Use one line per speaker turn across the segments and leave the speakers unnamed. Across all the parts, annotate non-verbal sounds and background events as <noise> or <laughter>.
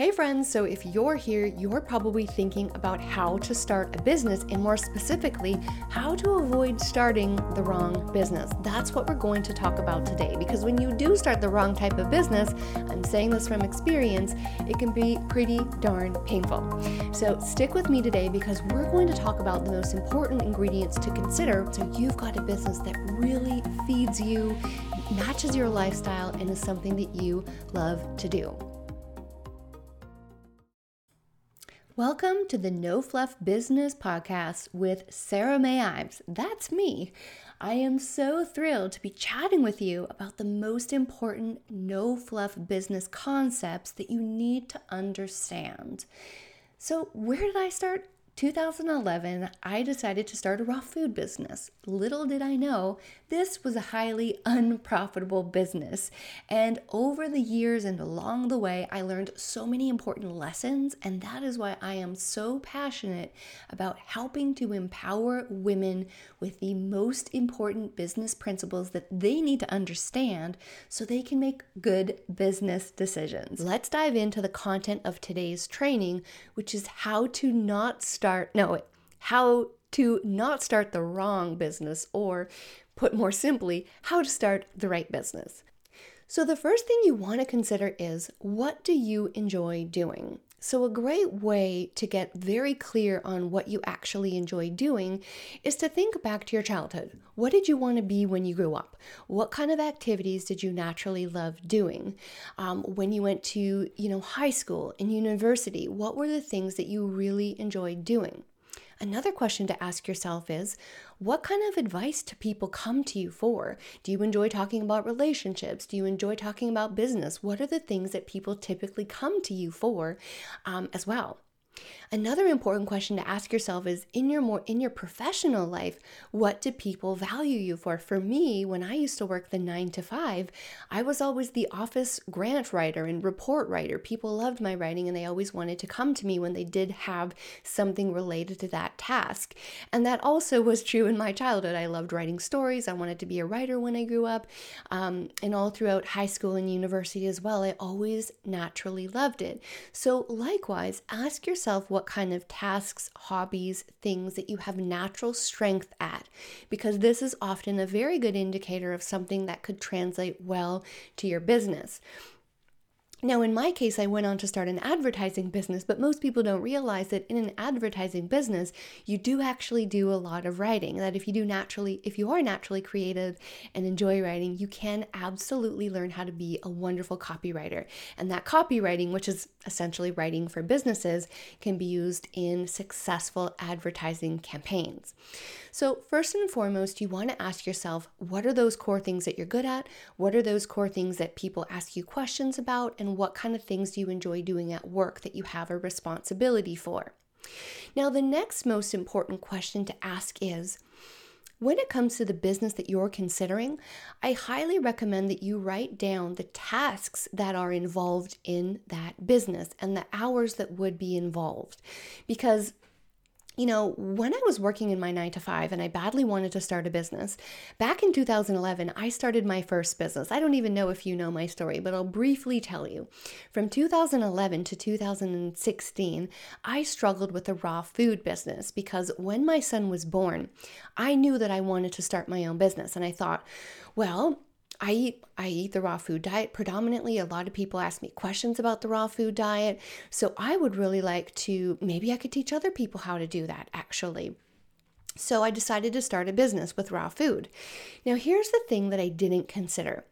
Hey friends, so if you're here, you're probably thinking about how to start a business and more specifically, how to avoid starting the wrong business. That's what we're going to talk about today because when you do start the wrong type of business, I'm saying this from experience, it can be pretty darn painful. So stick with me today because we're going to talk about the most important ingredients to consider so you've got a business that really feeds you, matches your lifestyle, and is something that you love to do. Welcome to the No Fluff Business Podcast with Sarah May Ives. That's me. I am so thrilled to be chatting with you about the most important no fluff business concepts that you need to understand. So, where did I start? 2011, I decided to start a raw food business. Little did I know, this was a highly unprofitable business. And over the years and along the way, I learned so many important lessons. And that is why I am so passionate about helping to empower women with the most important business principles that they need to understand so they can make good business decisions. Let's dive into the content of today's training, which is how to not start no, how to not start the wrong business, or put more simply, how to start the right business. So, the first thing you want to consider is what do you enjoy doing? So, a great way to get very clear on what you actually enjoy doing is to think back to your childhood. What did you want to be when you grew up? What kind of activities did you naturally love doing? Um, when you went to, you know, high school and university, what were the things that you really enjoyed doing? Another question to ask yourself is what kind of advice do people come to you for? Do you enjoy talking about relationships? Do you enjoy talking about business? What are the things that people typically come to you for um, as well? Another important question to ask yourself is in your more in your professional life, what do people value you for? For me, when I used to work the 9 to 5, I was always the office grant writer and report writer. People loved my writing and they always wanted to come to me when they did have something related to that task. And that also was true in my childhood. I loved writing stories. I wanted to be a writer when I grew up. Um, and all throughout high school and university as well, I always naturally loved it. So likewise, ask yourself what what kind of tasks, hobbies, things that you have natural strength at, because this is often a very good indicator of something that could translate well to your business. Now, in my case, I went on to start an advertising business, but most people don't realize that in an advertising business, you do actually do a lot of writing. That if you do naturally, if you are naturally creative and enjoy writing, you can absolutely learn how to be a wonderful copywriter. And that copywriting, which is essentially writing for businesses, can be used in successful advertising campaigns. So, first and foremost, you want to ask yourself what are those core things that you're good at? What are those core things that people ask you questions about? And what kind of things do you enjoy doing at work that you have a responsibility for? Now, the next most important question to ask is, when it comes to the business that you're considering, I highly recommend that you write down the tasks that are involved in that business and the hours that would be involved. Because you know, when I was working in my nine to five and I badly wanted to start a business, back in 2011, I started my first business. I don't even know if you know my story, but I'll briefly tell you. From 2011 to 2016, I struggled with the raw food business because when my son was born, I knew that I wanted to start my own business. And I thought, well, I eat I eat the raw food diet predominantly. A lot of people ask me questions about the raw food diet. So I would really like to maybe I could teach other people how to do that actually. So I decided to start a business with raw food. Now here's the thing that I didn't consider.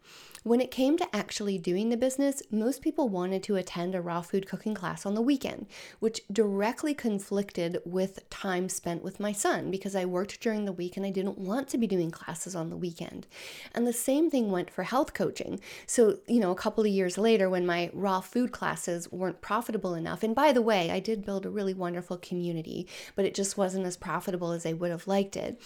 When it came to actually doing the business, most people wanted to attend a raw food cooking class on the weekend, which directly conflicted with time spent with my son because I worked during the week and I didn't want to be doing classes on the weekend. And the same thing went for health coaching. So, you know, a couple of years later, when my raw food classes weren't profitable enough, and by the way, I did build a really wonderful community, but it just wasn't as profitable as I would have liked it.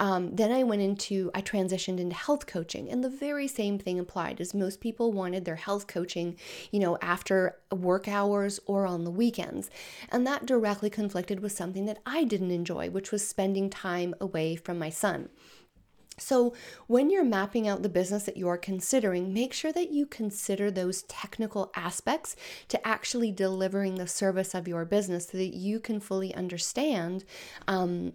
Um, then I went into, I transitioned into health coaching, and the very same thing applied applied is most people wanted their health coaching, you know, after work hours or on the weekends. And that directly conflicted with something that I didn't enjoy, which was spending time away from my son. So, when you're mapping out the business that you're considering, make sure that you consider those technical aspects to actually delivering the service of your business so that you can fully understand um,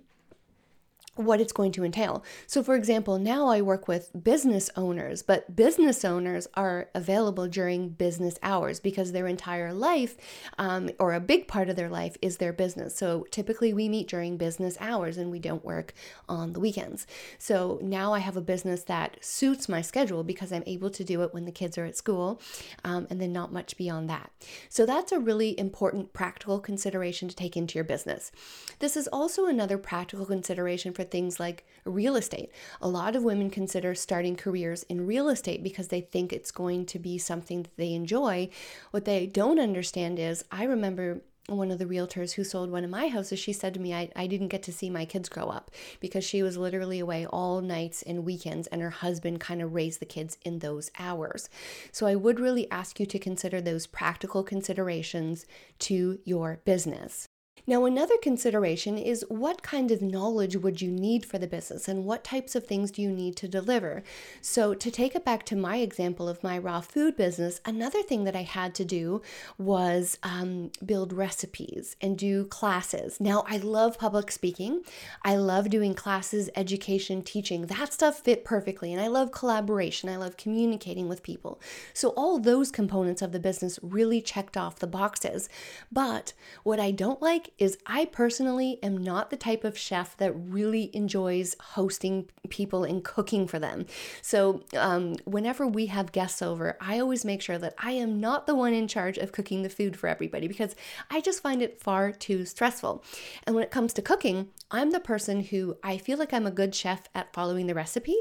what it's going to entail. So, for example, now I work with business owners, but business owners are available during business hours because their entire life, um, or a big part of their life, is their business. So, typically we meet during business hours and we don't work on the weekends. So, now I have a business that suits my schedule because I'm able to do it when the kids are at school um, and then not much beyond that. So, that's a really important practical consideration to take into your business. This is also another practical consideration for things like real estate. A lot of women consider starting careers in real estate because they think it's going to be something that they enjoy. What they don't understand is, I remember one of the realtors who sold one of my houses, she said to me, I, I didn't get to see my kids grow up because she was literally away all nights and weekends, and her husband kind of raised the kids in those hours. So I would really ask you to consider those practical considerations to your business. Now, another consideration is what kind of knowledge would you need for the business and what types of things do you need to deliver? So, to take it back to my example of my raw food business, another thing that I had to do was um, build recipes and do classes. Now, I love public speaking, I love doing classes, education, teaching. That stuff fit perfectly. And I love collaboration, I love communicating with people. So, all those components of the business really checked off the boxes. But what I don't like is I personally am not the type of chef that really enjoys hosting people and cooking for them. So, um, whenever we have guests over, I always make sure that I am not the one in charge of cooking the food for everybody because I just find it far too stressful. And when it comes to cooking, I'm the person who I feel like I'm a good chef at following the recipe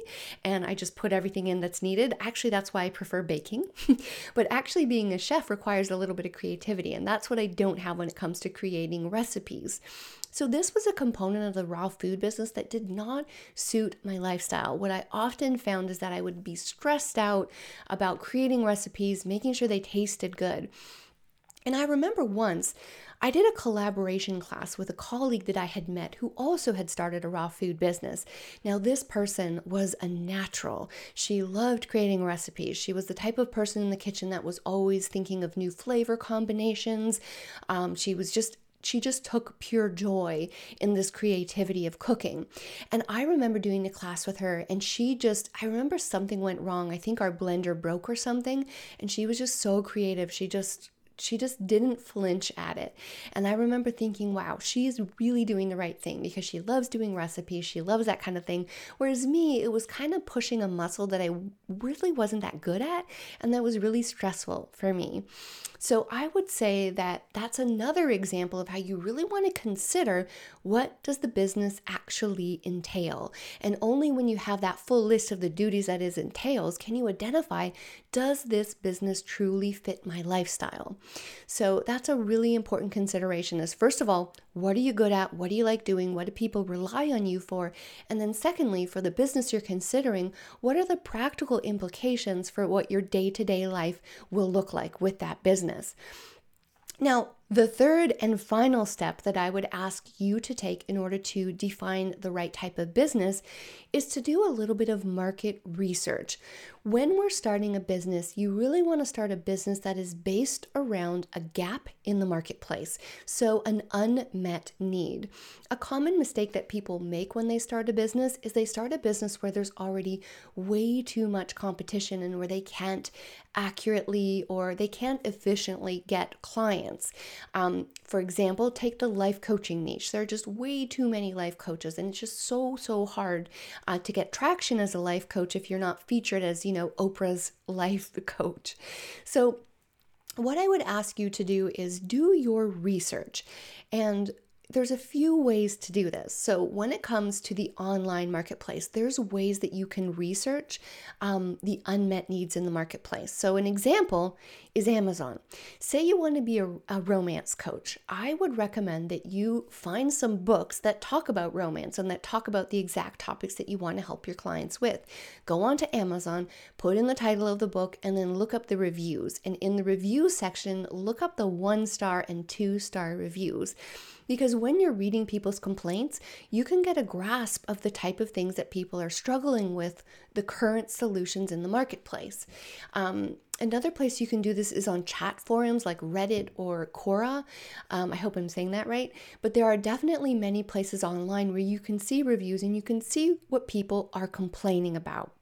and I just put everything in that's needed. Actually, that's why I prefer baking. <laughs> but actually, being a chef requires a little bit of creativity, and that's what I don't have when it comes to creating recipes. So, this was a component of the raw food business that did not suit my lifestyle. What I often found is that I would be stressed out about creating recipes, making sure they tasted good. And I remember once I did a collaboration class with a colleague that I had met who also had started a raw food business. Now, this person was a natural. She loved creating recipes. She was the type of person in the kitchen that was always thinking of new flavor combinations. Um, she was just she just took pure joy in this creativity of cooking. And I remember doing the class with her, and she just, I remember something went wrong. I think our blender broke or something, and she was just so creative. She just, she just didn't flinch at it. And I remember thinking, wow, she's really doing the right thing because she loves doing recipes. She loves that kind of thing. Whereas me, it was kind of pushing a muscle that I really wasn't that good at. And that was really stressful for me. So I would say that that's another example of how you really want to consider what does the business actually entail. And only when you have that full list of the duties that it entails can you identify does this business truly fit my lifestyle? So that's a really important consideration is first of all, what are you good at? What do you like doing? What do people rely on you for? And then secondly, for the business you're considering, what are the practical implications for what your day-to-day life will look like with that business? Now, the third and final step that I would ask you to take in order to define the right type of business is to do a little bit of market research. When we're starting a business, you really want to start a business that is based around a gap in the marketplace, so an unmet need. A common mistake that people make when they start a business is they start a business where there's already way too much competition and where they can't accurately or they can't efficiently get clients. Um, for example, take the life coaching niche. There are just way too many life coaches, and it's just so, so hard uh, to get traction as a life coach if you're not featured as, you know, Oprah's <laughs> life coach. So, what I would ask you to do is do your research and there's a few ways to do this. So, when it comes to the online marketplace, there's ways that you can research um, the unmet needs in the marketplace. So, an example is Amazon. Say you want to be a, a romance coach. I would recommend that you find some books that talk about romance and that talk about the exact topics that you want to help your clients with. Go on to Amazon, put in the title of the book, and then look up the reviews. And in the review section, look up the one star and two star reviews because when you're reading people's complaints, you can get a grasp of the type of things that people are struggling with, the current solutions in the marketplace. Um, Another place you can do this is on chat forums like Reddit or Quora. Um, I hope I'm saying that right. But there are definitely many places online where you can see reviews and you can see what people are complaining about.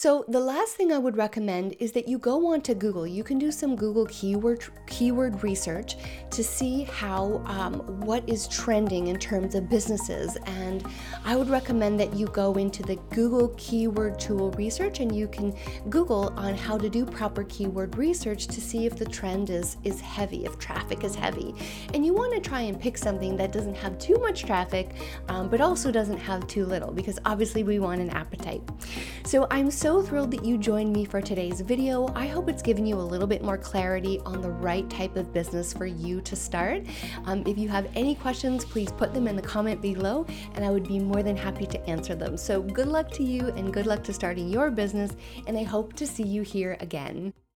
So the last thing I would recommend is that you go onto Google. You can do some Google keyword keyword research to see how um, what is trending in terms of businesses. And I would recommend that you go into the Google keyword tool research and you can Google on how to do proper keyword research to see if the trend is is heavy, if traffic is heavy. And you want to try and pick something that doesn't have too much traffic, um, but also doesn't have too little, because obviously we want an appetite. So I'm so so thrilled that you joined me for today's video. I hope it's given you a little bit more clarity on the right type of business for you to start. Um, if you have any questions, please put them in the comment below and I would be more than happy to answer them. So good luck to you and good luck to starting your business, and I hope to see you here again.